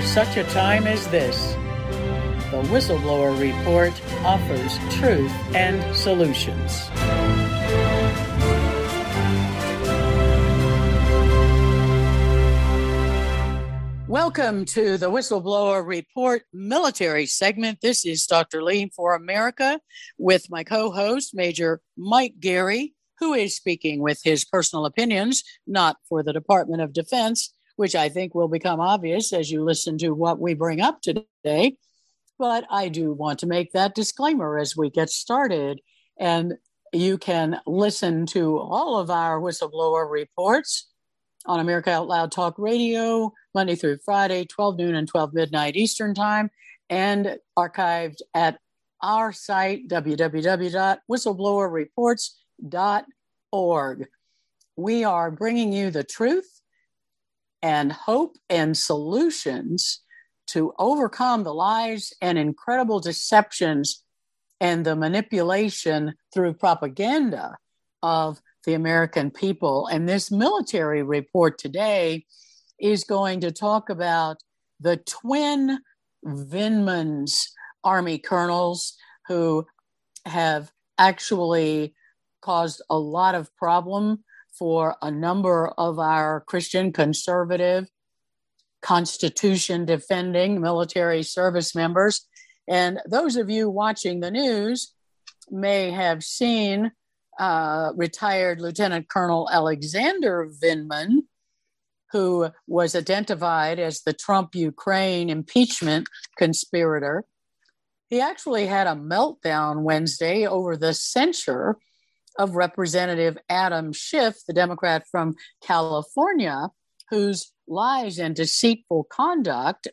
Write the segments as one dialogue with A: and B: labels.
A: For such a time as this, the Whistleblower Report offers truth and solutions. Welcome to the Whistleblower Report military segment. This is Dr. Lee for America with my co host, Major Mike Gary, who is speaking with his personal opinions, not for the Department of Defense, which I think will become obvious as you listen to what we bring up today. But I do want to make that disclaimer as we get started. And you can listen to all of our whistleblower reports on America Out Loud Talk Radio, Monday through Friday, 12 noon and 12 midnight Eastern Time, and archived at our site, www.whistleblowerreports.org. We are bringing you the truth and hope and solutions to overcome the lies and incredible deceptions and the manipulation through propaganda of the American people. And this military report today is going to talk about the twin Vindmans Army colonels who have actually caused a lot of problem for a number of our Christian conservative Constitution defending military service members. And those of you watching the news may have seen uh, retired Lieutenant Colonel Alexander Vindman, who was identified as the Trump Ukraine impeachment conspirator. He actually had a meltdown Wednesday over the censure of Representative Adam Schiff, the Democrat from California, whose lies and deceitful conduct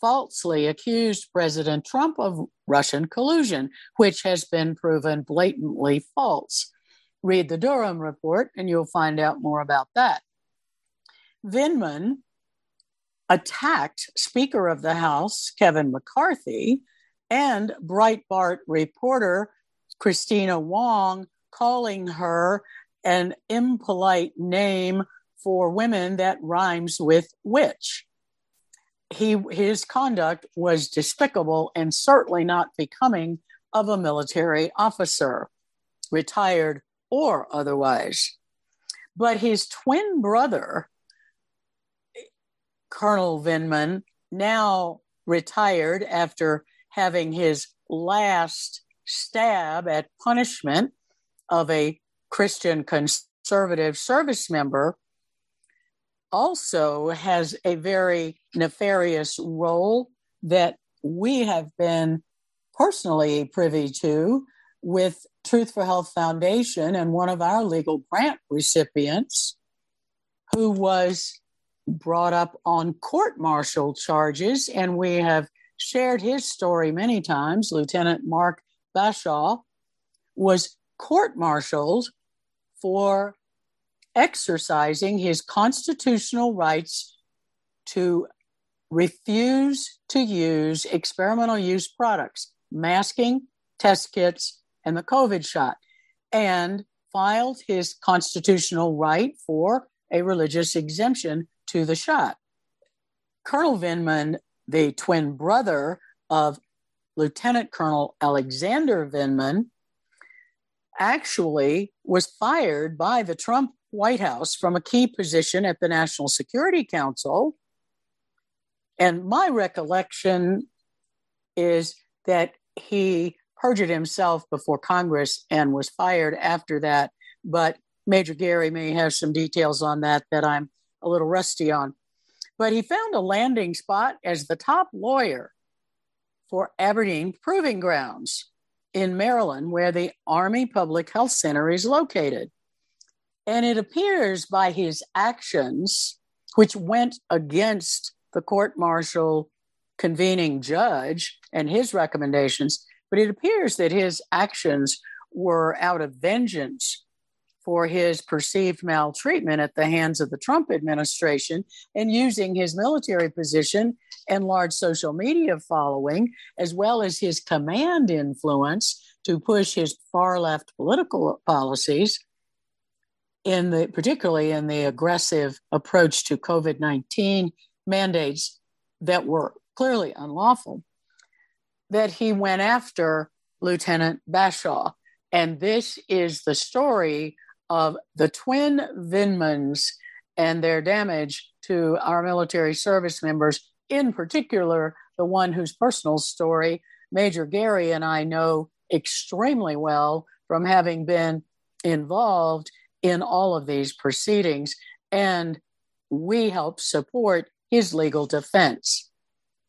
A: falsely accused President Trump of Russian collusion, which has been proven blatantly false. Read the Durham report and you'll find out more about that. Vindman attacked Speaker of the House Kevin McCarthy and Breitbart reporter Kristina Wong, calling her an impolite name for women that rhymes with witch. He, his conduct was despicable and certainly not becoming of a military officer, retired or otherwise. But his twin brother, Colonel Vindman, now retired after having his last stab at punishment of a Christian conservative service member, also has a very nefarious role that we have been personally privy to with Truth for Health Foundation and one of our legal grant recipients who was brought up on court martial charges. And we have shared his story many times. Lieutenant Mark Bashaw was court martialed for exercising his constitutional rights to refuse to use experimental use products, masking, test kits, and the COVID shot, and filed his constitutional right for a religious exemption to the shot. Colonel Vindman, the twin brother of Lieutenant Colonel Alexander Vindman, actually was fired by the Trump White House from a key position at the National Security Council. And my recollection is that he perjured himself before Congress and was fired after that. But Major Gary may have some details on that that I'm a little rusty on. But he found a landing spot as the top lawyer for Aberdeen Proving Grounds in Maryland, where the Army Public Health Center is located. And it appears by his actions, which went against the court martial convening judge and his recommendations, but it appears that his actions were out of vengeance for his perceived maltreatment at the hands of the Trump administration and using his military position and large social media following, as well as his command influence to push his far left political policies in the particularly in the aggressive approach to COVID-19 mandates that were clearly unlawful, that he went after Lieutenant Bashaw. And this is the story of the twin Vindmans and their damage to our military service members, in particular, the one whose personal story Major Gary and I know extremely well from having been involved in all of these proceedings. And we help support his legal defense.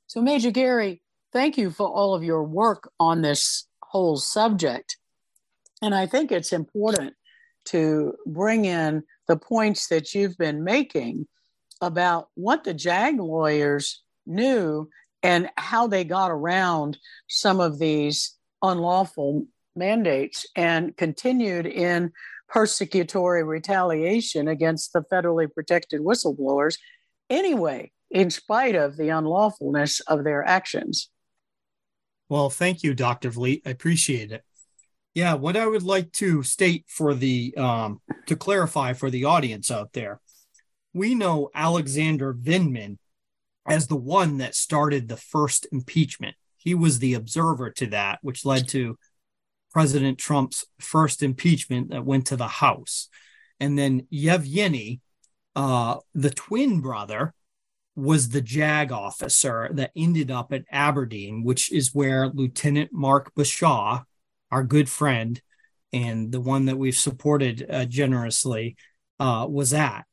A: So, Major Gary, thank you for all of your work on this whole subject. And I think it's important to bring in the points that you've been making about what the JAG lawyers knew and how they got around some of these unlawful mandates and continued in persecutory retaliation against the federally protected whistleblowers anyway, in spite of the unlawfulness of their actions.
B: Well, thank you, Dr. Vliet. I appreciate it. Yeah, what I would like to state for the um, to clarify for the audience out there, we know Alexander Vindman as the one that started the first impeachment. He was the observer to that, which led to President Trump's first impeachment that went to the House. And then Yevgeny, uh, the twin brother, was the JAG officer that ended up at Aberdeen, which is where Lieutenant Mark Bashaw our good friend and the one that we've supported uh, generously uh, was at.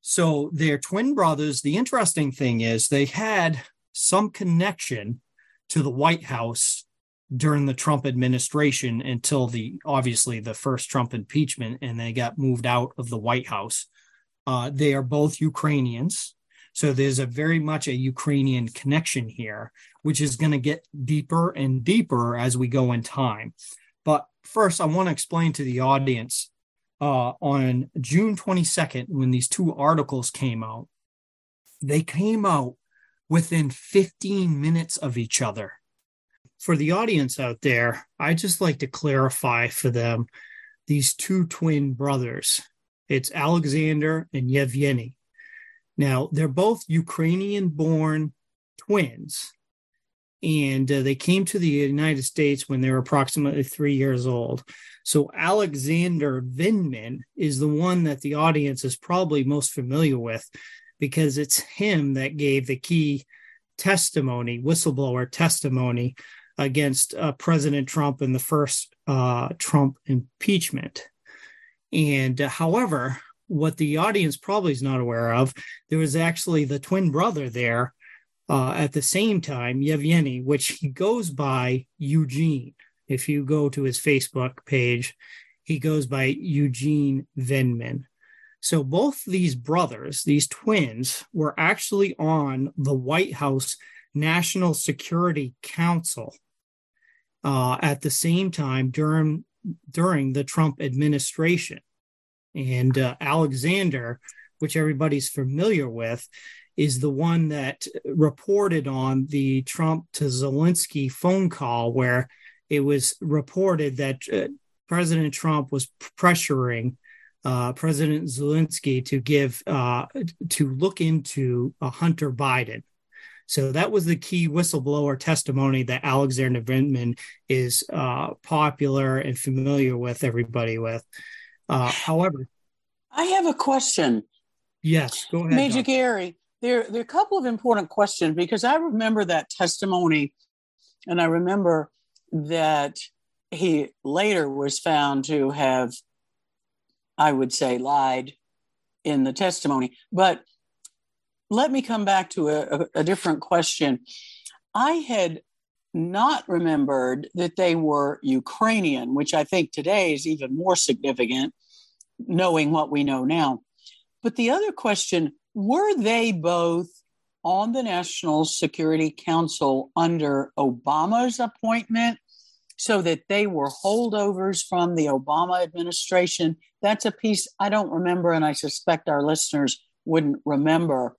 B: So they're twin brothers. The interesting thing is they had some connection to the White House during the Trump administration until the obviously the first Trump impeachment, and they got moved out of the White House. Uh, they are both Ukrainians. So there's a very much a Ukrainian connection here, which is going to get deeper and deeper as we go in time. But first, I want to explain to the audience uh, on June 22nd, when these two articles came out, they came out within 15 minutes of each other. For the audience out there, I just like to clarify for them these two twin brothers. It's Alexander and Yevgeny. Now, they're both Ukrainian born twins, and uh, they came to the United States when they were approximately three years old. So, Alexander Vindman is the one that the audience is probably most familiar with because it's him that gave the key testimony, whistleblower testimony against uh, President Trump in the first uh, Trump impeachment. And uh, however, what the audience probably is not aware of, there was actually the twin brother there uh, at the same time, Yevgeny, which he goes by Eugene. If you go to his Facebook page, he goes by Eugene Vindman. So both these brothers, these twins, were actually on the White House National Security Council uh, at the same time during during the Trump administration. And uh, Alexander, which everybody's familiar with, is the one that reported on the Trump to Zelensky phone call, where it was reported that uh, President Trump was pressuring uh, President Zelensky to give uh, to look into uh, Hunter Biden. So that was the key whistleblower testimony that Alexander Vindman is uh, popular and familiar with everybody with. Uh, however,
A: I have a question.
B: Yes, go ahead.
A: Major. Gary, there, there are a couple of important questions because I remember that testimony and I remember that he later was found to have, I would say, lied in the testimony. But let me come back to a, a, a different question. I had not remembered that they were Ukrainian, which I think today is even more significant, knowing what we know now. But the other question were they both on the National Security Council under Obama's appointment so that they were holdovers from the Obama administration? That's a piece I don't remember, and I suspect our listeners wouldn't remember.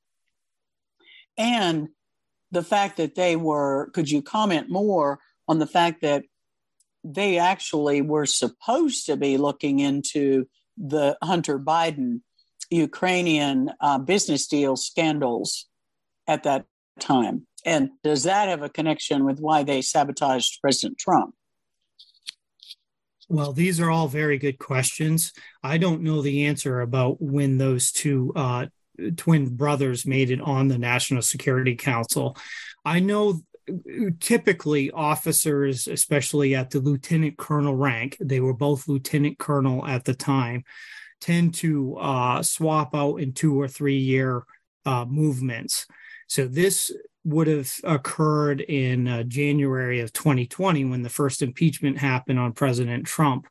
A: And the fact that they were, could you comment more on the fact that they actually were supposed to be looking into the Hunter Biden Ukrainian uh, business deal scandals at that time? And does that have a connection with why they sabotaged President Trump?
B: Well, these are all very good questions. I don't know the answer about when those two uh, twin brothers made it on the National Security Council. I know typically officers, especially at the lieutenant colonel rank, they were both lieutenant colonel at the time, tend to uh, swap out in two or three year uh, movements. So this would have occurred in uh, January of 2020 when the first impeachment happened on President Trump.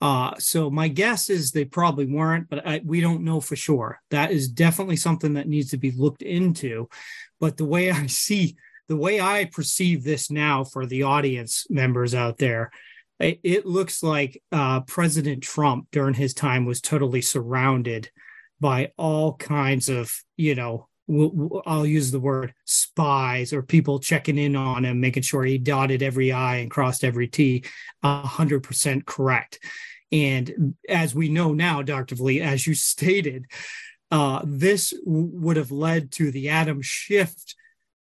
B: Uh, so my guess is they probably weren't, but I, we don't know for sure. That is definitely something that needs to be looked into. But the way I see, the way I perceive this now for the audience members out there, it, looks like uh, President Trump during his time was totally surrounded by all kinds of, you know, I'll use the word spies or people checking in on him, making sure he dotted every I and crossed every T, hundred percent correct. And as we know now, Dr. Vliet, as you stated, uh, this w- would have led to the Adam Schiff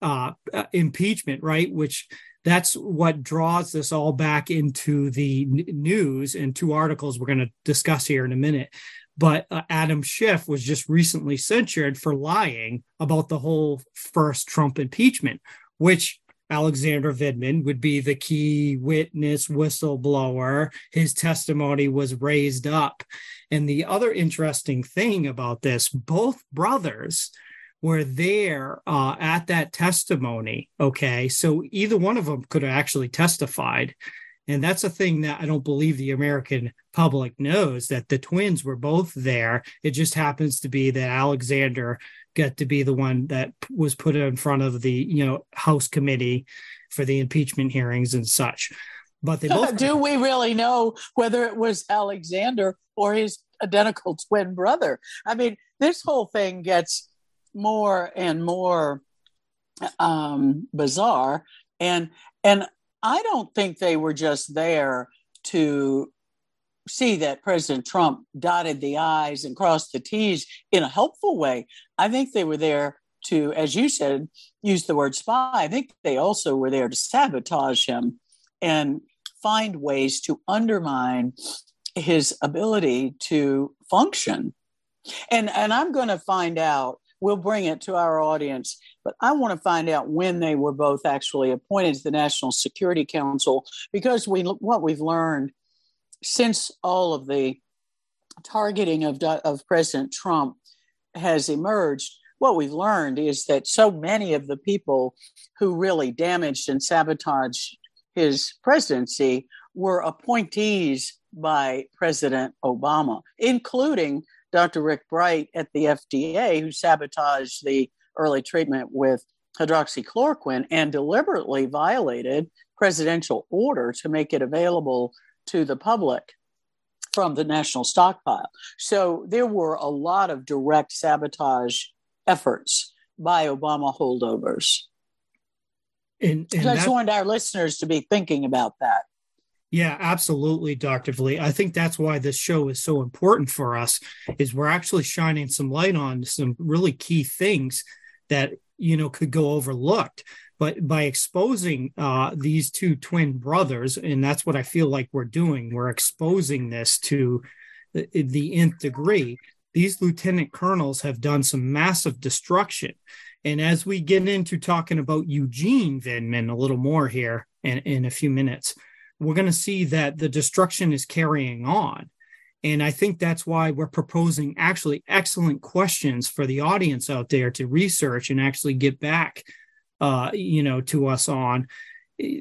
B: uh, uh, impeachment, right? Which that's what draws this all back into the news and two articles we're going to discuss here in a minute. But uh, Adam Schiff was just recently censured for lying about the whole first Trump impeachment, which Alexander Vindman would be the key witness whistleblower. His testimony was raised up. And the other interesting thing about this, both brothers were there uh, at that testimony. Okay. So either one of them could have actually testified. And that's a thing that I don't believe the American public knows that the twins were both there. It just happens to be that Alexander got to be the one that was put in front of the you know House committee for the impeachment hearings and such. But they both
A: do we really know whether it was Alexander or his identical twin brother? I mean, this whole thing gets more and more um, bizarre, and and I don't think they were just there to see that President Trump dotted the I's and crossed the T's in a helpful way. I think they were there to, as you said, use the word spy. I think they also were there to sabotage him and find ways to undermine his ability to function. And, and I'm going to find out, we'll bring it to our audience, but I want to find out when they were both actually appointed to the National Security Council because we what we've learned since all of the targeting of, of President Trump has emerged, what we've learned is that so many of the people who really damaged and sabotaged his presidency were appointees by President Obama, including Dr. Rick Bright at the FDA, who sabotaged the early treatment with hydroxychloroquine and deliberately violated presidential order to make it available to the public from the national stockpile. So there were a lot of direct sabotage efforts by Obama holdovers. And, and so I just wanted our listeners to be thinking about that.
B: Yeah, absolutely, Dr. Vliet. I think that's why this show is so important for us, is we're actually shining some light on some really key things that you know could go overlooked but by exposing uh, these two twin brothers and that's what i feel like we're doing we're exposing this to the, the nth degree these lieutenant colonels have done some massive destruction and as we get into talking about eugene vindman a little more here in, in a few minutes we're going to see that the destruction is carrying on. And I think that's why we're proposing actually excellent questions for the audience out there to research and actually get back uh, you know, to us on.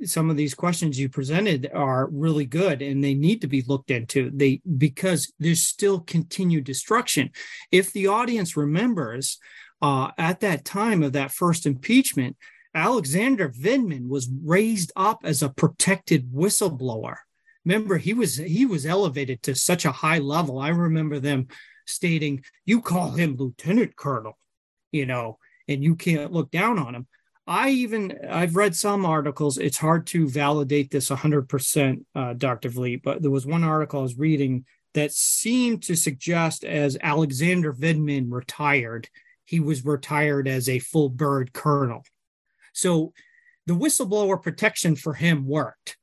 B: some of these questions you presented are really good and they need to be looked into. They because there's still continued destruction. If the audience remembers uh, at that time of that first impeachment alexander vindman was raised up as a protected whistleblower remember he was he was elevated to such a high level i remember them stating you call him lieutenant colonel you know and you can't look down on him I even I've read some articles. It's hard to validate this 100%, uh, Dr. Vliet, but there was one article I was reading that seemed to suggest as Alexander Vindman retired, he was retired as a full bird colonel. So the whistleblower protection for him worked.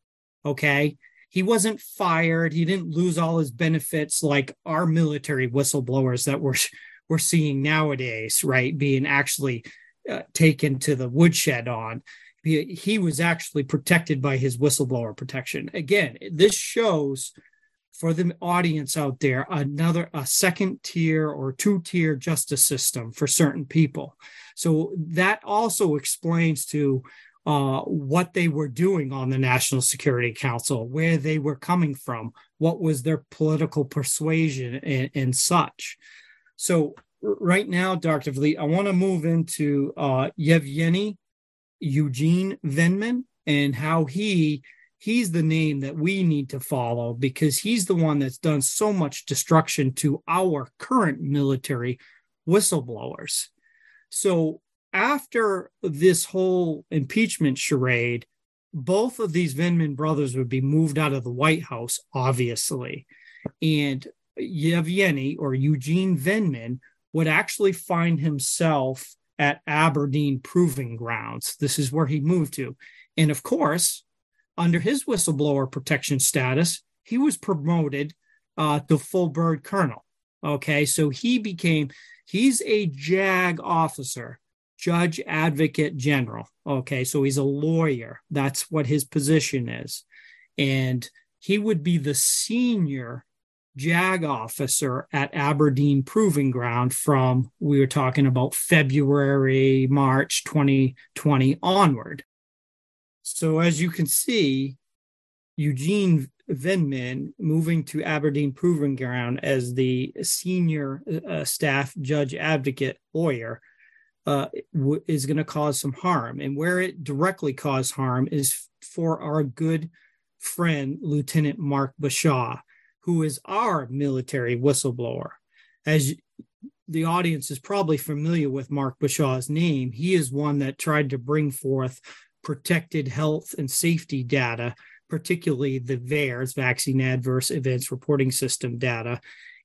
B: Okay. He wasn't fired. He didn't lose all his benefits like our military whistleblowers that we're, we're seeing nowadays, right? Being actually uh, taken to the woodshed on. He, he was actually protected by his whistleblower protection. Again, this shows for the audience out there another a second tier or two tier justice system for certain people. So that also explains to uh, what they were doing on the National Security Council, where they were coming from, what was their political persuasion, and, and such. So right now, Dr. Vliet, I want to move into uh, Yevgeny Eugene vindman and how he he's the name that we need to follow because he's the one that's done so much destruction to our current military whistleblowers. So after this whole impeachment charade, both of these Vindman brothers would be moved out of the White House, obviously. And Yevgeny or Eugene Vindman would actually find himself at Aberdeen Proving Grounds. This is where he moved to. And of course, under his whistleblower protection status, he was promoted uh, to full bird colonel. Okay, so he became, he's a JAG officer, judge advocate general. Okay, so he's a lawyer. That's what his position is. And he would be the senior JAG officer at Aberdeen Proving Ground from, we were talking about February, March 2020 onward. So, as you can see, Eugene Vindman moving to Aberdeen Proving Ground as the senior uh, staff judge advocate lawyer uh, w- is going to cause some harm. And where it directly caused harm is for our good friend, Lieutenant Mark Bashaw who is our military whistleblower. As the audience is probably familiar with Mark Bashaw's name, he is one that tried to bring forth protected health and safety data, particularly the VAERS, Vaccine Adverse Events Reporting System data,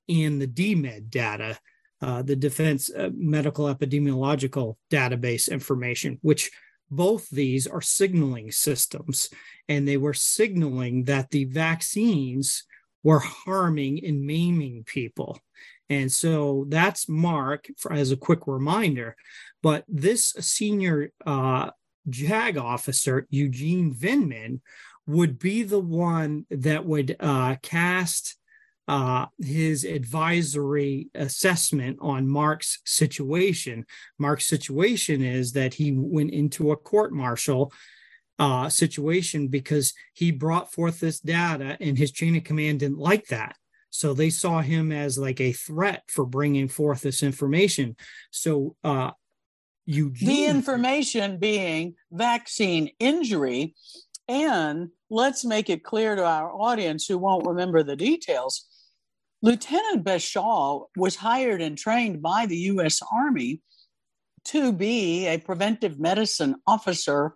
B: and the DMED data, uh, the Defense uh, Medical Epidemiological Database information, which both these are signaling systems. And they were signaling that the vaccines were harming and maiming people. And so that's Mark for, as a quick reminder. But this senior uh, JAG officer, Eugene Vindman, would be the one that would uh, cast uh, his advisory assessment on Mark's situation. Mark's situation is that he went into a court martial uh, situation because he brought forth this data and his chain of command didn't like that. So they saw him as like a threat for bringing forth this information. So uh, Eugene,
A: the information being vaccine injury. And let's make it clear to our audience who won't remember the details. Lieutenant Bashaw was hired and trained by the U.S. Army to be a preventive medicine officer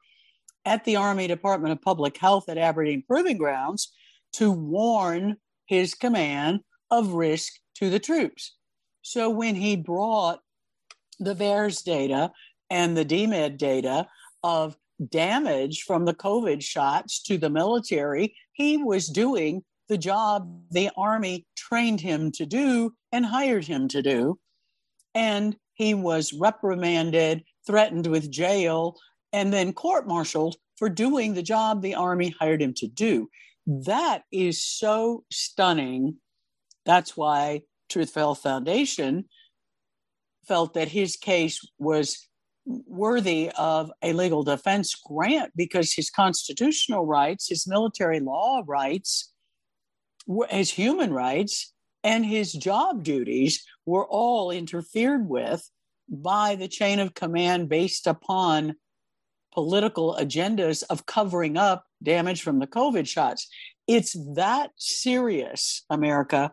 A: at the Army Department of Public Health at Aberdeen Proving Grounds to warn his command of risk to the troops. So when he brought the VAERS data and the DMED data of damage from the COVID shots to the military, he was doing the job the Army trained him to do and hired him to do. And he was reprimanded, threatened with jail, and then court martialed for doing the job the Army hired him to do. That is so stunning. That's why Truth Health Foundation felt that his case was worthy of a legal defense grant because his constitutional rights, his military law rights, his human rights, and his job duties were all interfered with by the chain of command based upon political agendas of covering up damage from the COVID shots. It's that serious, America.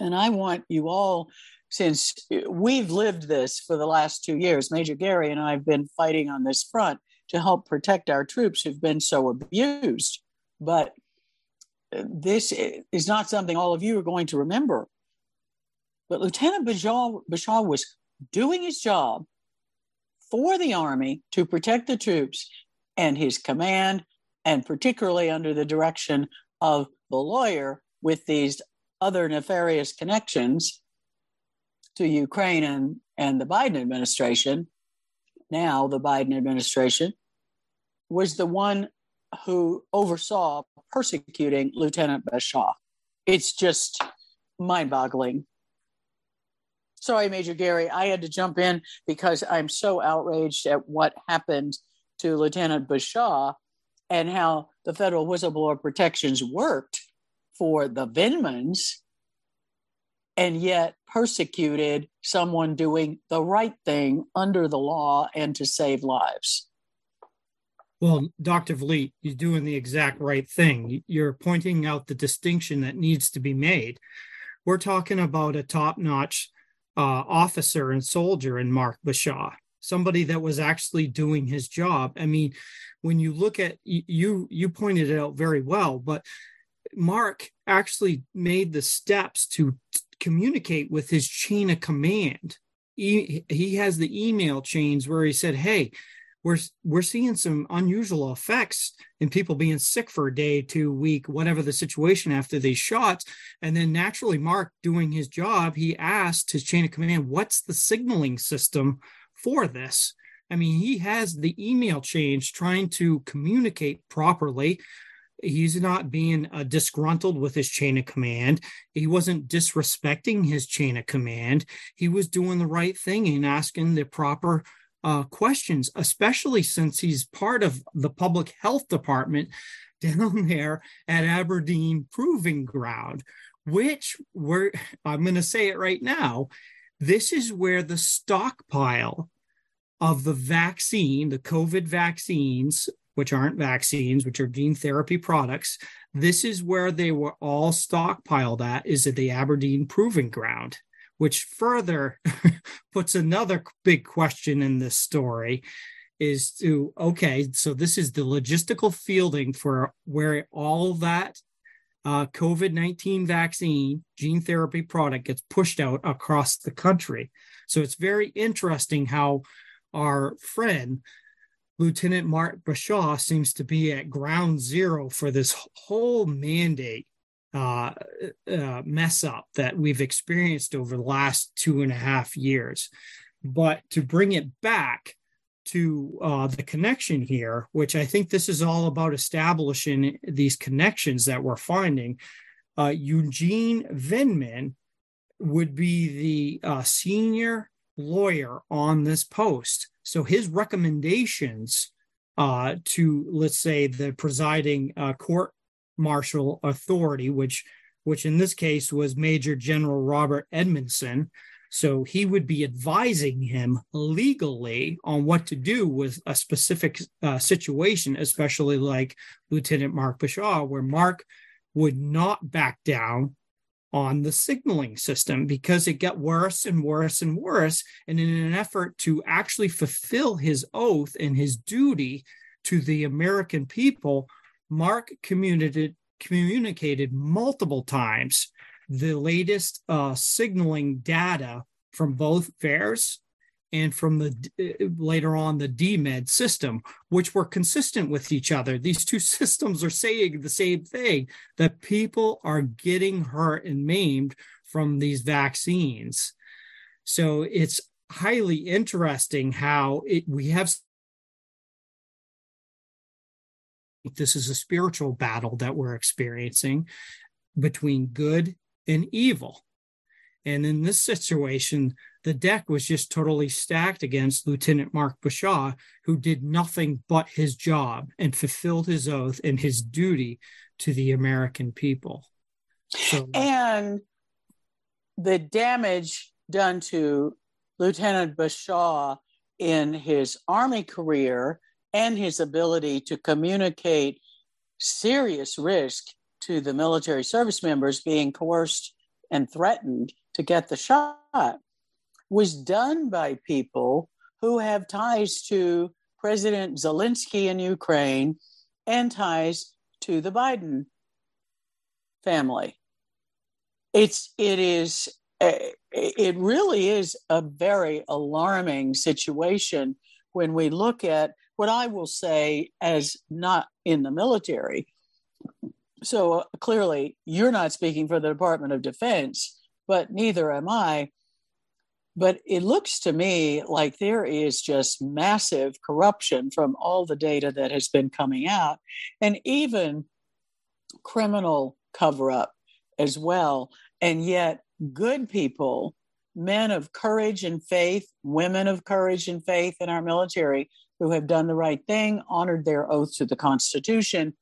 A: And I want you all, since we've lived this for the last two years, Major Gary and I have been fighting on this front to help protect our troops who've been so abused. But uh, this is not something all of you are going to remember. But Lieutenant Bashaw, Bashaw was doing his job for the Army to protect the troops and his command, and particularly under the direction of the lawyer with these other nefarious connections to Ukraine and, and the Biden administration, now the Biden administration, was the one who oversaw persecuting Lieutenant Bashaw. It's just mind boggling. Sorry, Major Gary, I had to jump in because I'm so outraged at what happened to Lieutenant Bashaw and how the federal whistleblower protections worked for the Vindmans and yet persecuted someone doing the right thing under the law and to save lives.
B: Well, Dr. Vliet, you're doing the exact right thing. You're pointing out the distinction that needs to be made. We're talking about a top notch uh, officer and soldier in Mark Bashaw, somebody that was actually doing his job. I mean, when you look at you, you pointed it out very well, but Mark actually made the steps to communicate with his chain of command. He, he has the email chains where he said, Hey, we're we're seeing some unusual effects in people being sick for a day, two week, whatever the situation after these shots. And then naturally, Mark doing his job, he asked his chain of command, "What's the signaling system for this?" I mean, he has the email change trying to communicate properly. He's not being uh, disgruntled with his chain of command. He wasn't disrespecting his chain of command. He was doing the right thing and asking the proper uh, questions, especially since he's part of the public health department down there at Aberdeen Proving Ground, which we're, I'm going to say it right now, this is where the stockpile of the vaccine, the COVID vaccines, which aren't vaccines, which are gene therapy products, this is where they were all stockpiled at, is at the Aberdeen Proving Ground which further puts another big question in this story is to okay so this is the logistical fielding for where all that uh, covid-19 vaccine gene therapy product gets pushed out across the country. So it's very interesting how our friend lieutenant mark Bashaw seems to be at ground zero for this whole mandate uh, uh, mess up that we've experienced over the last two and a half years. But to bring it back to uh, the connection here, which I think this is all about establishing these connections that we're finding, uh, Eugene Vindman would be the uh, senior lawyer on this post. So his recommendations uh, to, let's say, the presiding uh, court martial authority, which which in this case was Major General Robert Edmonson. So he would be advising him legally on what to do with a specific uh, situation, especially like Lieutenant Mark Bashaw, where Mark would not back down on the signaling system because it got worse and worse and worse. And in an effort to actually fulfill his oath and his duty to the American people, Mark communicated communicated multiple times the latest uh, signaling data from both VAERS and from the uh, later on the DMED system, which were consistent with each other. These two systems are saying the same thing that people are getting hurt and maimed from these vaccines. So it's highly interesting how it, we have this is a spiritual battle that we're experiencing between good and evil. And in this situation, the deck was just totally stacked against Lieutenant Mark Bashaw, who did nothing but his job and fulfilled his oath and his duty to the American people.
A: So, and the damage done to Lieutenant Bashaw in his Army career and his ability to communicate serious risk to the military service members being coerced and threatened to get the shot was done by people who have ties to President Zelensky in Ukraine and ties to the Biden family. It's it is it really is a very alarming situation when we look at what I will say as not in the military. So uh, clearly, you're not speaking for the Department of Defense, but neither am I. But it looks to me like there is just massive corruption from all the data that has been coming out, and even criminal cover up as well. And yet, good people, men of courage and faith, women of courage and faith in our military who have done the right thing, honored their oath to the Constitution,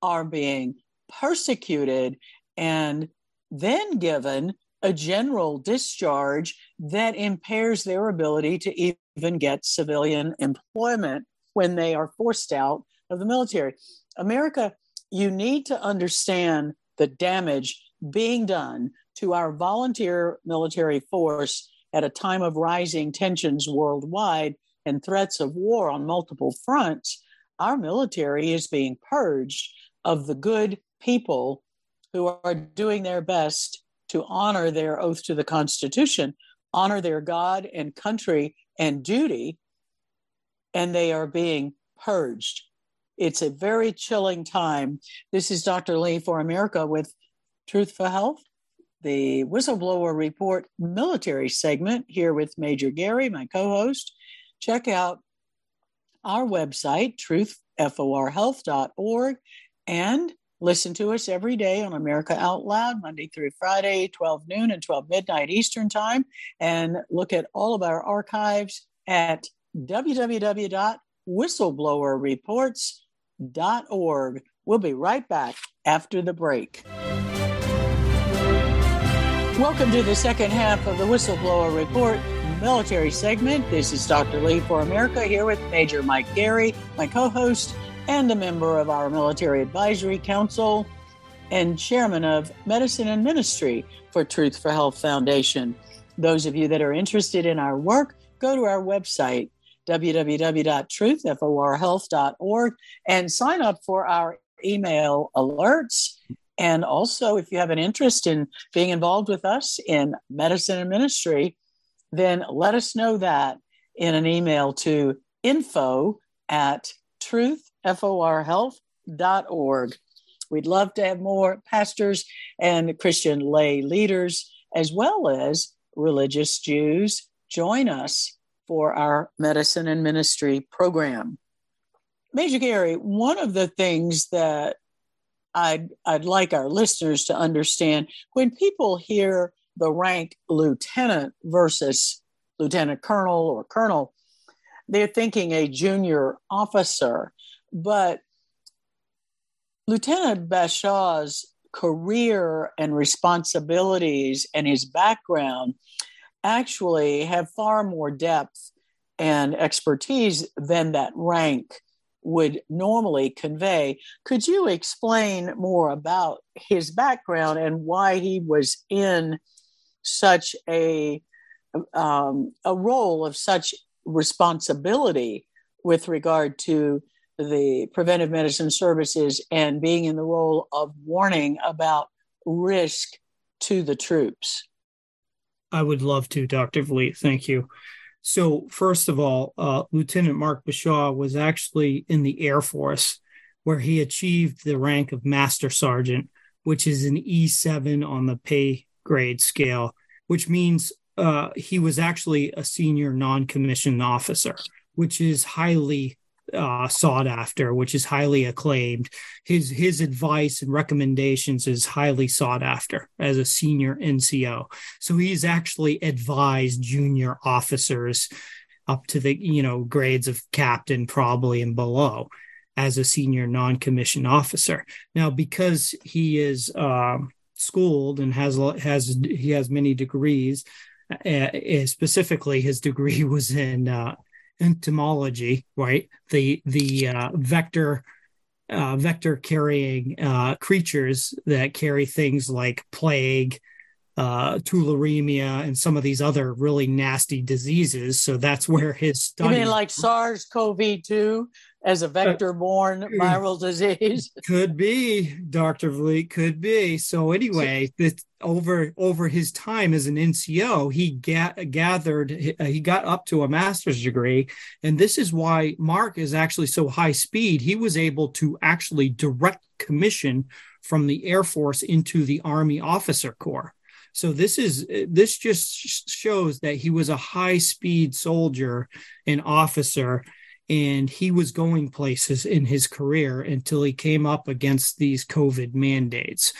A: are being persecuted and then given a general discharge that impairs their ability to even get civilian employment when they are forced out of the military. America, you need to understand the damage being done to our volunteer military force at a time of rising tensions worldwide and threats of war on multiple fronts. Our military is being purged of the good people who are doing their best to honor their oath to the Constitution, honor their God and country and duty, and they are being purged. It's a very chilling time. This is Dr. Lee for America with Truth for Health, the Whistleblower Report military segment here with Major Gary, my co host. Check out our website, truthforhealth.org, and Listen to us every day on America Out Loud, Monday through Friday, 12 noon and 12 midnight Eastern Time. And look at all of our archives at www.whistleblowerreports.org. We'll be right back after the break. Welcome to the second half of the Whistleblower Report military segment. This is Dr. Lee for America here with Major Mike Gary, my co host and a member of our Military Advisory Council and chairman of Medicine and Ministry for Truth for Health Foundation. Those of you that are interested in our work, go to our website, www.truthforhealth.org, and sign up for our email alerts. And also, if you have an interest in being involved with us in medicine and ministry, then let us know that in an email to info at truth forhealth.org. We'd love to have more pastors and Christian lay leaders, as well as religious Jews, join us for our medicine and ministry program. Major Gary, one of the things that I'd, I'd like our listeners to understand when people hear the rank lieutenant versus lieutenant colonel or colonel, they're thinking a junior officer. But Lieutenant Bashaw's career and responsibilities and his background actually have far more depth and expertise than that rank would normally convey. Could you explain more about his background and why he was in such a um, a role of such responsibility with regard to the preventive medicine services and being in the role of warning about risk to the troops?
B: I would love to, Dr. Vliet. Thank you. So, first of all, uh, Lieutenant Mark Bashaw was actually in the Air Force, where he achieved the rank of Master Sergeant, which is an E7 on the pay grade scale, which means uh, he was actually a senior non commissioned officer, which is highly uh, sought after, which is highly acclaimed. His his advice and recommendations is highly sought after as a senior NCO. So he's actually advised junior officers up to the you know grades of captain probably and below as a senior non-commissioned officer. Now, because he is um, schooled and has has he has many degrees, uh, specifically his degree was in uh, entomology, right? The the uh, vector uh, vector carrying uh, creatures that carry things like plague, uh, tularemia, and some of these other really nasty diseases. So that's where his study.
A: You mean like SARS-CoV-2? As a uh, vector borne viral disease.
B: Could be, Dr. Vliet, could be. So anyway, this, over over his time as an NCO, he ga- gathered he got up to a master's degree, and this is why Mark is actually so high speed. He was able to actually direct commission from the Air Force into the Army Officer Corps. So this is this just shows that he was a high speed soldier and officer and he was going places in his career until he came up against these COVID mandates.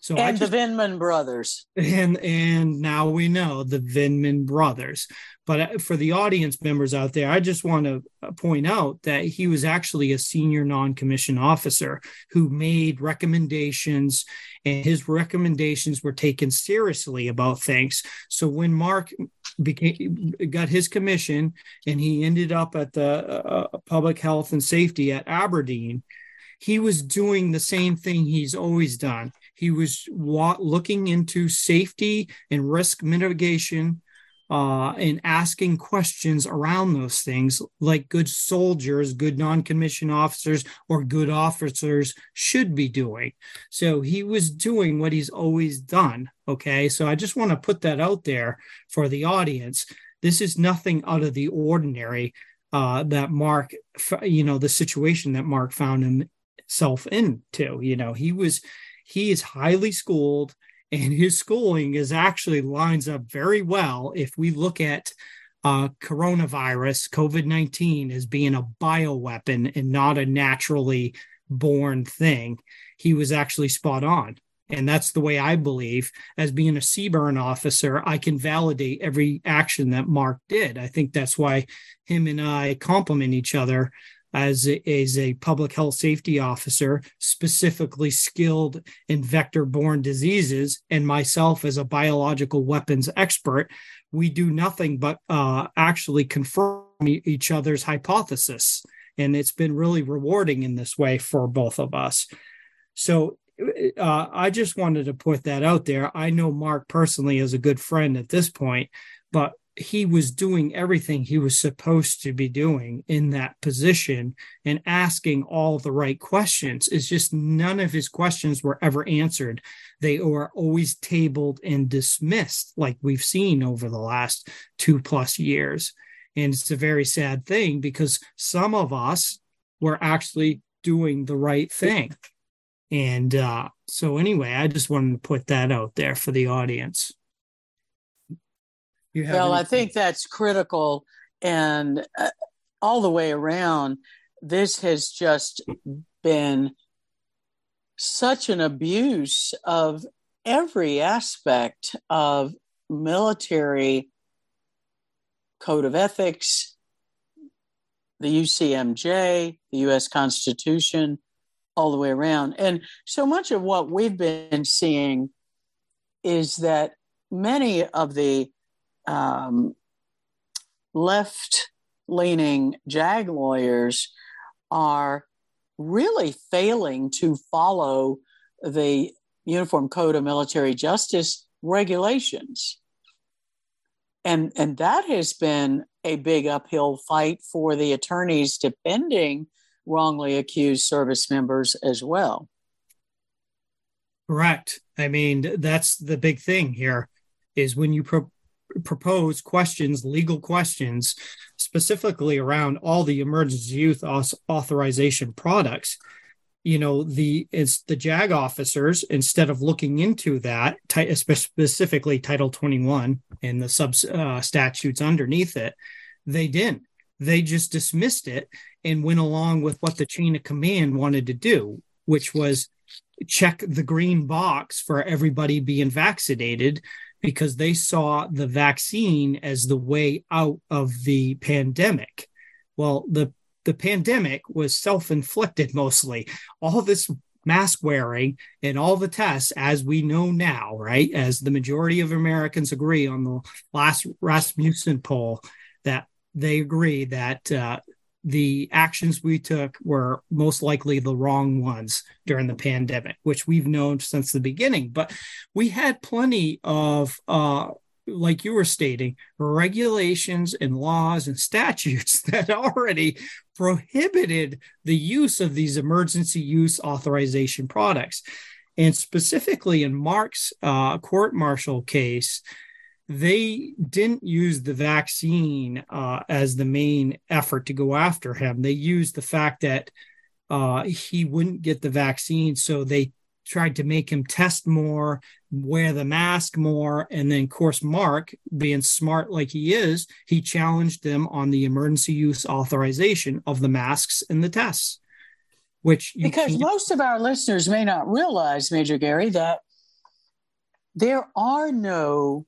A: So and just, the Vindman brothers,
B: and and now we know the Vindman brothers. But uh, for the audience members out there, I just want to uh, point out that he was actually a senior non-commissioned officer who made recommendations, and his recommendations were taken seriously about things. So when Mark became got his commission, and he ended up at the uh, uh public health and safety at Aberdeen, he was doing the same thing he's always done. He was wa- looking into safety and risk mitigation uh, and asking questions around those things like good soldiers, good non commissioned officers, or good officers should be doing. So he was doing what he's always done. Okay. So I just want to put that out there for the audience. This is nothing out of the ordinary uh, that Mark, you know, the situation that Mark found himself into. You know, he was he is highly schooled and his schooling is actually lines up very well if we look at uh, coronavirus covid-19 as being a bioweapon and not a naturally born thing. He was actually spot on. And that's the way i believe. As being a CBRN officer i can validate every action that mark did. I think that's why him and i complement each other as a, public health safety officer, specifically skilled in vector borne diseases, and myself as a biological weapons expert, we do nothing but uh, actually confirm each other's hypothesis. And it's been really rewarding in this way for both of us. So uh, I just wanted to put that out there. I know Mark personally as a good friend at this point, but he was doing everything he was supposed to be doing in that position and asking all the right questions. It's just none of his questions were ever answered. They were always tabled and dismissed, like we've seen over the last two plus years. And it's a very sad thing because some of us were actually doing the right thing. And uh, so, anyway, I just wanted to put that out there for the audience
A: well, I think that's critical, and uh, all the way around, this has just been such an abuse of every aspect of military code of ethics, the UCMJ, the US Constitution, all the way around. And so much of what we've been seeing is that many of the um, left leaning JAG lawyers are really failing to follow the Uniform Code of Military Justice regulations. And, and that has been a big uphill fight for the attorneys defending wrongly accused service members as well.
B: Correct. I mean, that's the big thing here is when you pro- propose questions, legal questions, specifically around all the emergency use authorization products. You know, the it's the JAG officers instead of looking into that, specifically Title 21 and the sub uh, statutes underneath it, they didn't. they just dismissed it and went along with what the chain of command wanted to do, which was check the green box for everybody being vaccinated because they saw the vaccine as the way out of the pandemic. Well, the the pandemic was self-inflicted mostly. All this mask wearing and all the tests, as we know now, right? As the majority of Americans agree on the last Rasmussen poll, that they agree that uh, the actions we took were most likely the wrong ones during the pandemic, which we've known since the beginning. But we had plenty of, uh, like you were stating, regulations and laws and statutes that already prohibited the use of these emergency use authorization products. And specifically in Mark's uh, court martial case, they didn't use the vaccine uh, as the main effort to go after him. They used the fact that uh, he wouldn't get the vaccine, so they tried to make him test more, wear the mask more, and then, of course, Mark, being smart like he is, he challenged them on the emergency use authorization of the masks and the tests. Which
A: because most of our listeners may not realize, Major Gary, that there are no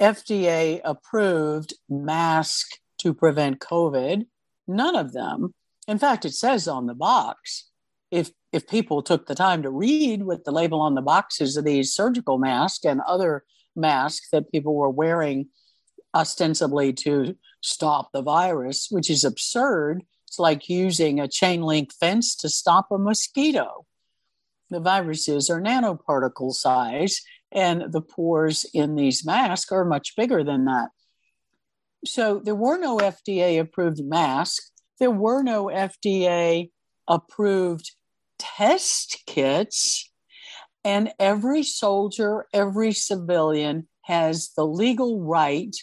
A: FDA approved mask to prevent COVID. None of them. In fact, it says on the box if if people took the time to read what the label on the boxes of these surgical masks and other masks that people were wearing ostensibly to stop the virus, which is absurd. It's like using a chain link fence to stop a mosquito. The viruses are nanoparticle size and the pores in these masks are much bigger than that. So there were no FDA approved masks. There were no FDA approved test kits. And every soldier, every civilian has the legal right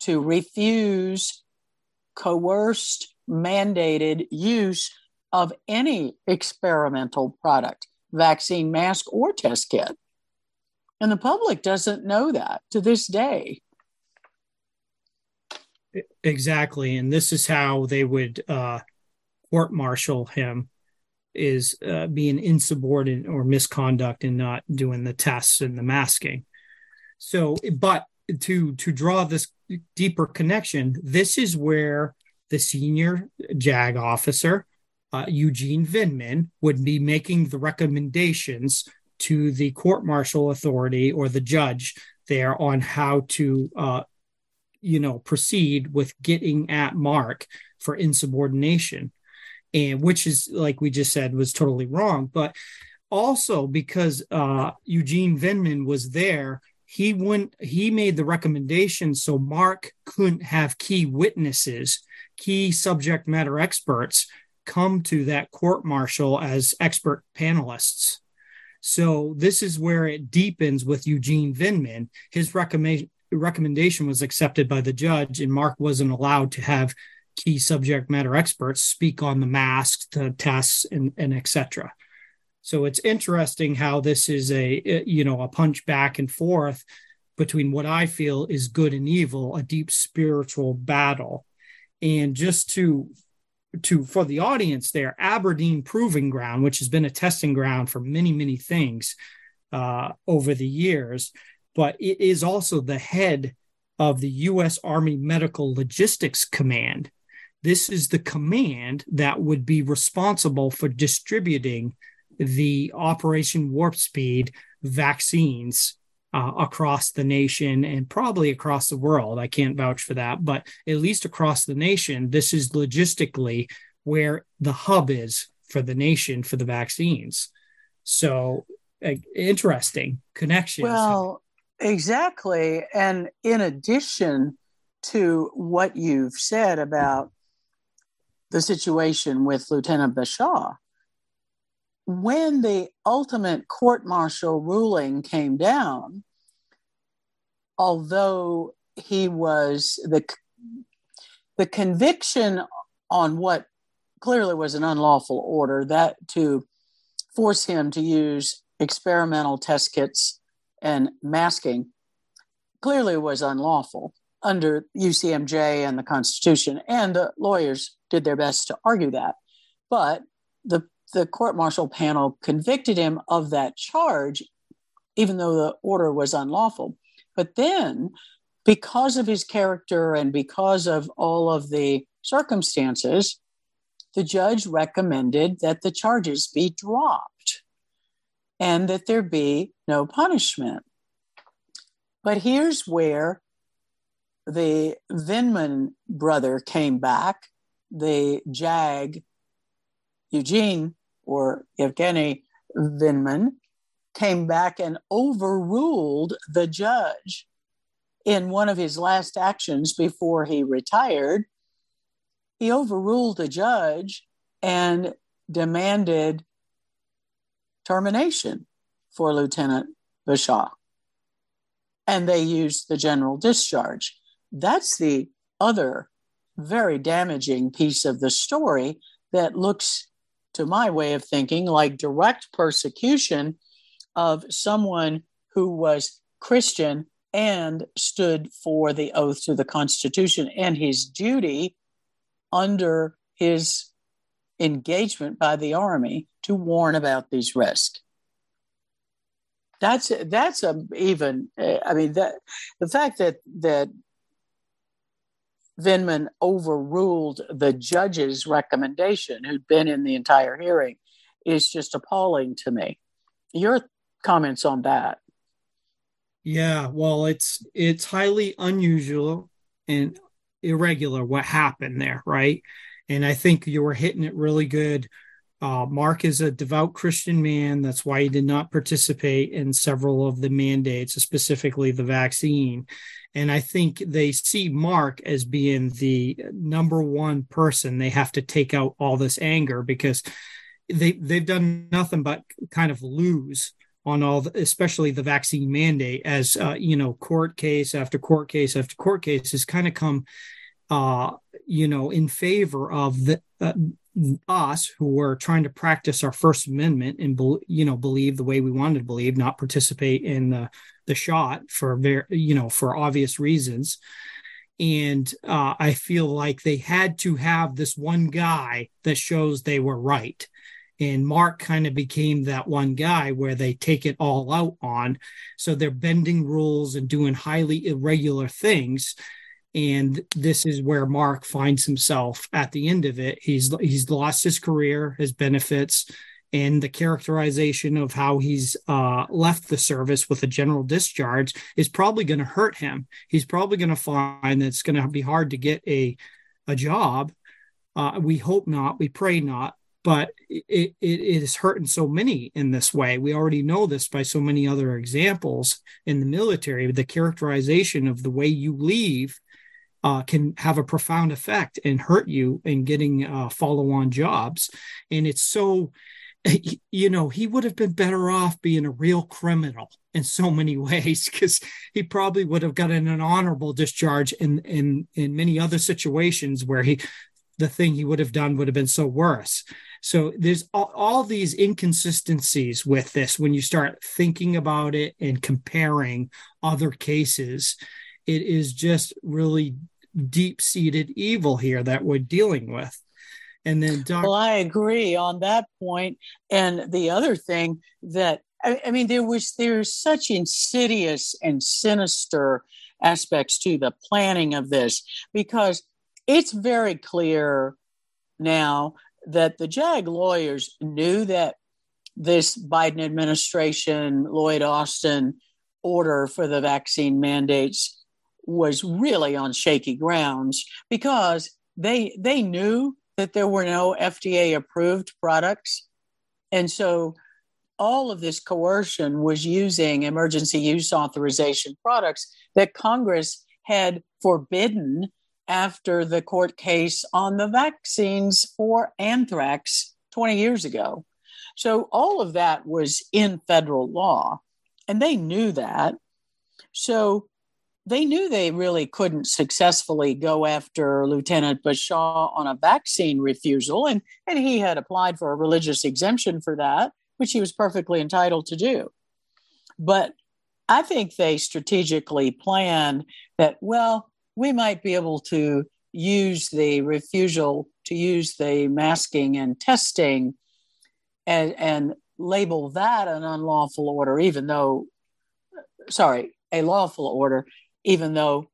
A: to refuse coerced, mandated use of any experimental product, vaccine, mask, or test kit. And the public doesn't know that to this day.
B: Exactly. And this is how they would uh, court martial him is uh, being insubordinate or misconduct and not doing the tests and the masking. So, but to to draw this deeper connection, this is where the senior JAG officer, uh, Eugene Vindman, would be making the recommendations to the court martial authority or the judge there on how to uh, you know proceed with getting at mark for insubordination. And which is like we just said was totally wrong. But also because uh, eugene vindman was there he went he made the recommendation so mark couldn't have key witnesses key subject matter experts come to that court martial as expert panelists so this is where it deepens with Eugene Vindman. His recommendation recommendation was accepted by the judge, and Mark wasn't allowed to have key subject matter experts speak on the masks, the tests, and, and etc. So it's interesting how this is a you know a punch back and forth between what I feel is good and evil, a deep spiritual battle. And just to to for the audience there aberdeen proving ground which has been a testing ground for many many things uh, over the years but it is also the head of the u.s army medical logistics command. This is the command that would be responsible for distributing the operation warp speed vaccines uh, across the nation and probably across the world. I can't vouch for that, but at least across the nation, this is logistically where the hub is for the nation for the vaccines. So uh, interesting connections.
A: Well, exactly. And in addition to what you've said about the situation with Lieutenant Bashaw, when the ultimate court martial ruling came down, although he was the the conviction on what clearly was an unlawful order that to force him to use experimental test kits and masking clearly was unlawful under UCMJ and the Constitution. And the lawyers did their best to argue that. But the, the court martial panel convicted him of that charge, even though the order was unlawful. But then, because of his character and because of all of the circumstances, the judge recommended that the charges be dropped and that there be no punishment. But here's where the Vindman brother came back, the JAG, Eugene or Evgeny Vindman, came back and overruled the judge in one of his last actions before he retired. He overruled the judge and demanded termination for Lieutenant Bashaw. And they used the general discharge. That's the other very damaging piece of the story that looks, to my way of thinking, like direct persecution of someone who was Christian and stood for the oath to the Constitution and his duty under his engagement by the Army to warn about these risks. That's that's a even. I mean that the fact that that Vindman overruled the judge's recommendation, who'd been in the entire hearing, is just appalling to me. Your comments on that?
B: Yeah, well, it's it's highly unusual and irregular what happened there, right? And I think you were hitting it really good. Uh, Mark is a devout Christian man. That's why he did not participate in several of the mandates, specifically the vaccine. And I think they see Mark as being the number one person they have to take out all this anger because they they've done nothing but kind of lose on all, the, especially the vaccine mandate, as uh, you know, court case after court case after court case has kind of come, uh, you know, in favor of the uh, us who were trying to practice our First Amendment and you know believe the way we wanted to believe, not participate in the the shot for very you know for obvious reasons. And uh, I feel like they had to have this one guy that shows they were right and Mark kind of became that one guy where they take it all out on. So they're bending rules and doing highly irregular things. And this is where Mark finds himself at the end of it. He's he's lost his career, his benefits, and the characterization of how he's uh, left the service with a general discharge is probably going to hurt him. He's probably going to find that it's going to be hard to get a a job. Uh, we hope not. We pray not but it, it, it is hurting so many in this way. We already know this by so many other examples in the military. The characterization of the way you leave uh, can have a profound effect and hurt you in getting uh, follow on jobs. And it's so, you know, he would have been better off being a real criminal in so many ways because he probably would have gotten an honorable discharge in in in many other situations where he the thing he would have done would have been so worse so there's all, all these inconsistencies with this when you start thinking about it and comparing other cases. It is just really deep seated evil here that we're dealing with. And then,
A: Doc- well, I agree on that point. And the other thing that I, I mean, there was there's such insidious and sinister aspects to the planning of this because it's very clear now that the JAG lawyers knew that this Biden administration, Lloyd Austin order for the vaccine mandates was really on shaky grounds because they they knew that there were no FDA approved products. And so all of this coercion was using emergency use authorization products that Congress had forbidden after the court case on the vaccines for anthrax 20 years ago. So all of that was in federal law, and they knew that. So they knew they really couldn't successfully go after Lieutenant Bashaw on a vaccine refusal, and, and he had applied for a religious exemption for that, which he was perfectly entitled to do. But I think they strategically planned that, well, we might be able to use the refusal to use the masking and testing and, and label that an unlawful order, even though, sorry, a lawful order, even though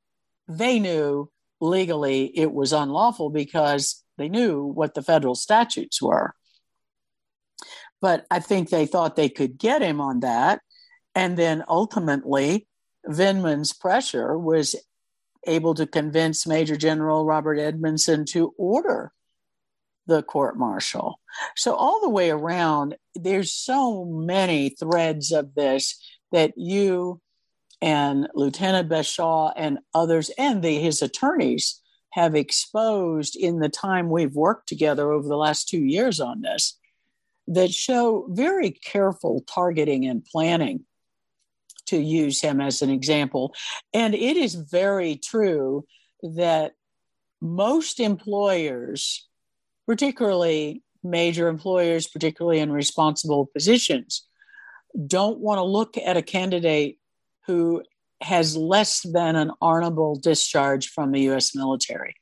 A: they knew legally it was unlawful because they knew what the federal statutes were. But I think they thought they could get him on that. And then ultimately, Vindman's pressure was able to convince Major General Robert Edmonson to order the court martial. So, all the way around, there's so many threads of this that you and Lieutenant Bashaw and others and the, his attorneys have exposed in the time we've worked together over the last two years on this that show very careful targeting and planning to use him as an example. And it is very true that most employers, particularly major employers, particularly in responsible positions, don't want to look at a candidate who has less than an honorable discharge from the US military.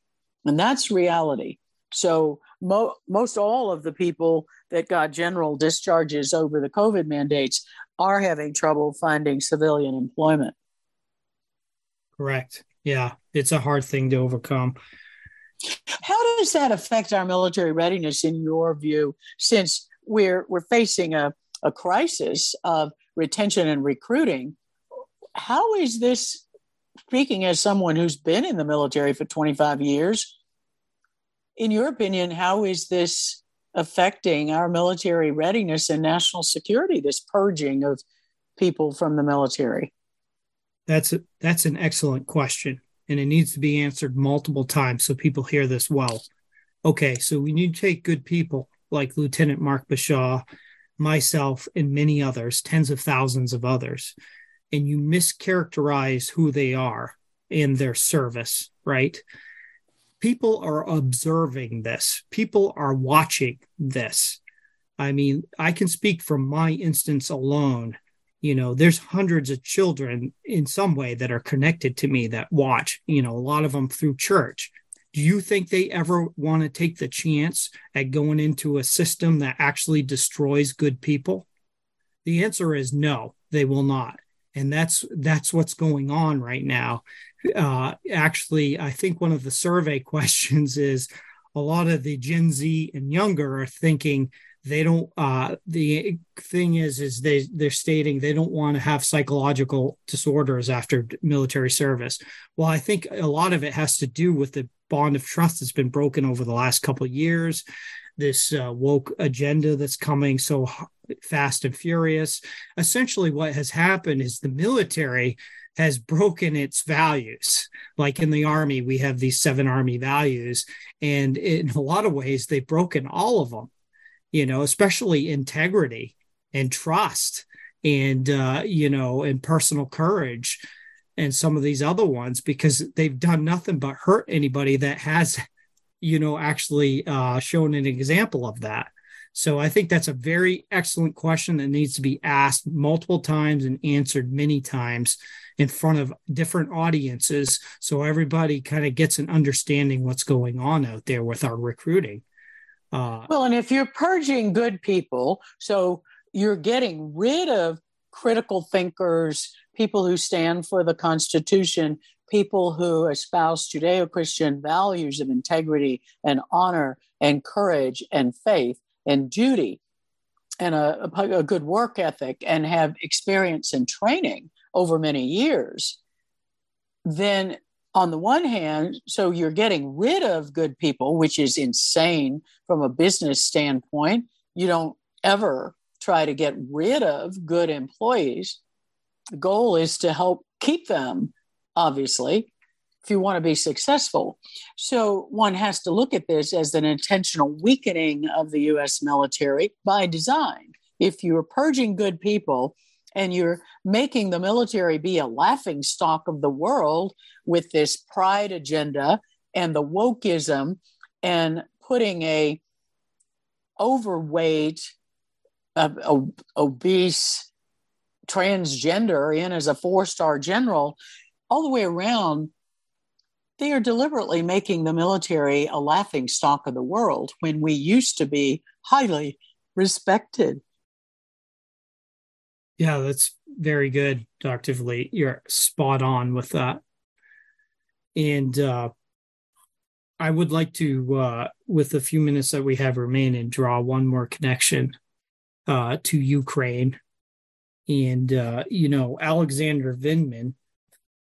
A: And that's reality. So, mo- most all of the people that got general discharges over the COVID mandates are having trouble finding civilian employment.
B: Correct. Yeah, it's a hard thing to overcome.
A: How does that affect our military readiness in your view since we're we're facing a, a crisis of retention and recruiting? How is this speaking as someone who's been in the military for 25 years? In your opinion, how is this affecting our military readiness and national security, this purging of people from the military?
B: That's a, that's an excellent question, and it needs to be answered multiple times so people hear this well. Okay, so we need to take good people like Lieutenant Mark Bashaw, myself, and many others, tens of thousands of others, and you mischaracterize who they are in their service, right? people are observing this, people are watching this. I mean, I can speak from my instance alone. You know, there's hundreds of children in some way that are connected to me that watch, you know, a lot of them through church. Do you think they ever want to take the chance at going into a system that actually destroys good people? The answer is no, they will not and that's that's what's going on right now. Uh, actually i think one of the survey questions is a lot of the gen z and younger are thinking they don't uh, the thing is is they they're stating they don't want to have psychological disorders after military service. Well i think a lot of it has to do with the bond of trust that's been broken over the last couple of years this uh, woke agenda that's coming so fast and furious. Essentially, what has happened is the military has broken its values. Like in the army, we have these seven army values, and in a lot of ways, they've broken all of them. You know, especially integrity and trust, and uh, you know, and personal courage, and some of these other ones because they've done nothing but hurt anybody that has, you know, actually uh, shown an example of that. So I think that's a very excellent question that needs to be asked multiple times and answered many times in front of different audiences so everybody kind of gets an understanding what's going on out there with our recruiting.
A: Uh, well, and if you're purging good people, so you're getting rid of critical thinkers, people who stand for the Constitution, people who espouse Judeo Christian values of integrity and honor and courage and faith and duty and a, a, good work ethic and have experience and training over many years, then on the one hand, so you're getting rid of good people, which is insane from a business standpoint. You don't ever try to get rid of good employees. The goal is to help keep them, obviously if you want to be successful. So one has to look at this as an intentional weakening of the US military by design. If you're purging good people and you're making the military be a laughing stock of the world with this pride agenda and the wokeism and putting a overweight uh, obese transgender in as a four star general all the way around they are deliberately making the military a laughing stock of the world when we used to be highly respected.
B: Yeah, that's very good, Dr. Vliet. You're spot on with that. And uh, I would like to, uh, with the few minutes that we have remaining, draw one more connection uh, to Ukraine. And, uh, you know, Alexander Vindman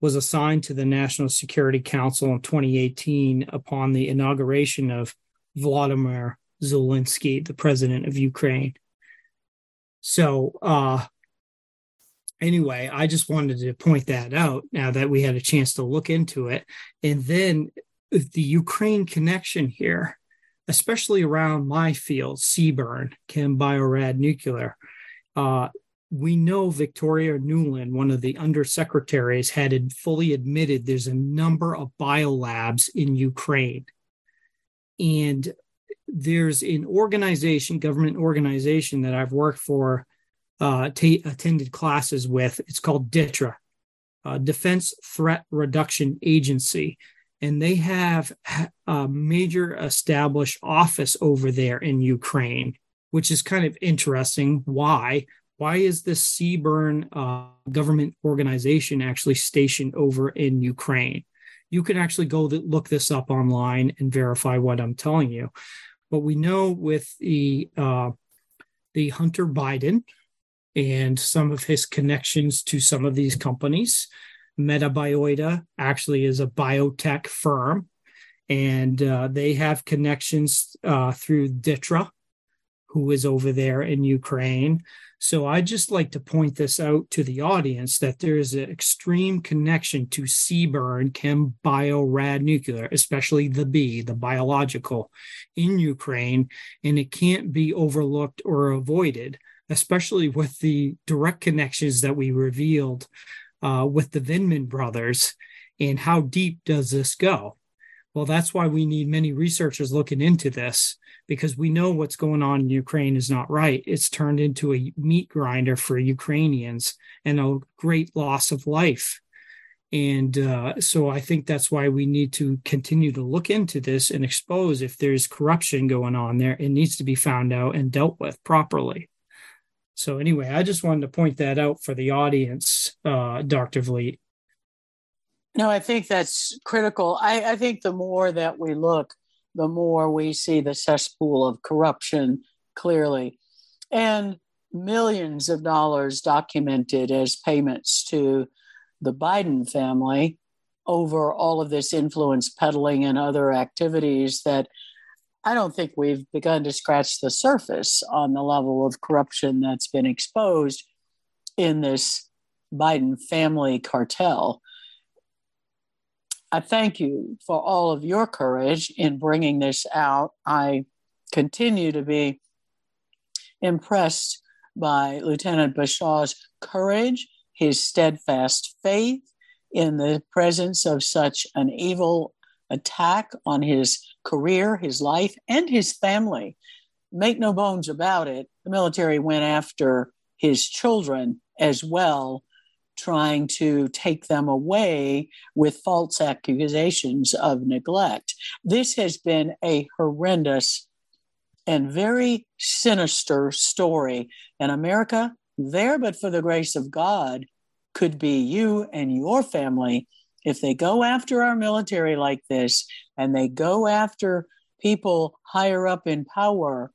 B: was assigned to the National Security Council in 2018 upon the inauguration of Vladimir Zelensky, the president of Ukraine. So, uh, anyway, I just wanted to point that out now that we had a chance to look into it. And then the Ukraine connection here, especially around my field, CBRN, Chem Biorad Nuclear. Uh, we know Victoria Nuland, one of the undersecretaries, had fully admitted there's a number of biolabs in Ukraine. And there's an organization, government organization that I've worked for, uh, t- attended classes with. It's called DTRA, uh, Defense Threat Reduction Agency. And they have a major established office over there in Ukraine, which is kind of interesting. Why? Why is this CBRN uh, government organization actually stationed over in Ukraine? You can actually go look this up online and verify what I'm telling you. But we know with the uh, the Hunter Biden and some of his connections to some of these companies, Metabiota actually is a biotech firm, and uh, they have connections uh, through DTRA, who is over there in Ukraine. So I just like to point this out to the audience that there is an extreme connection to CBRN, Chem Bio Rad Nuclear, especially the B, the biological, in Ukraine, and it can't be overlooked or avoided, especially with the direct connections that we revealed uh, with the Vindman brothers. And how deep does this go? Well, that's why we need many researchers looking into this because we know what's going on in Ukraine is not right. It's turned into a meat grinder for Ukrainians and a great loss of life. And uh, so I think that's why we need to continue to look into this and expose if there's corruption going on there. It needs to be found out and dealt with properly. So, anyway, I just wanted to point that out for the audience, uh, Dr. Vliet.
A: No, I think that's critical. I, I think the more that we look, the more we see the cesspool of corruption clearly. And millions of dollars documented as payments to the Biden family over all of this influence peddling and other activities that I don't think we've begun to scratch the surface on the level of corruption that's been exposed in this Biden family cartel. I thank you for all of your courage in bringing this out. I continue to be impressed by Lieutenant Bashaw's courage, his steadfast faith in the presence of such an evil attack on his career, his life, and his family. Make no bones about it, the military went after his children as well trying to take them away with false accusations of neglect. This has been a horrendous and very sinister story. And America, there but for the grace of God, could be you and your family if they go after our military like this and they go after people higher up in power.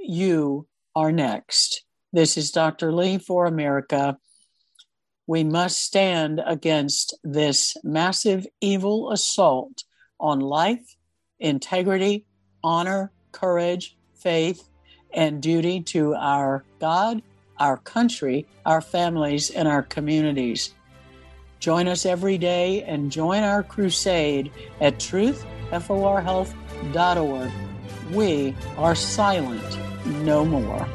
A: You are next. This is Dr. Vliet for America we must stand against this massive evil assault on life, integrity, honor, courage, faith, and duty to our God, our country, our families, and our communities. Join us every day and join our crusade at truthforhealth.org. We are silent no more.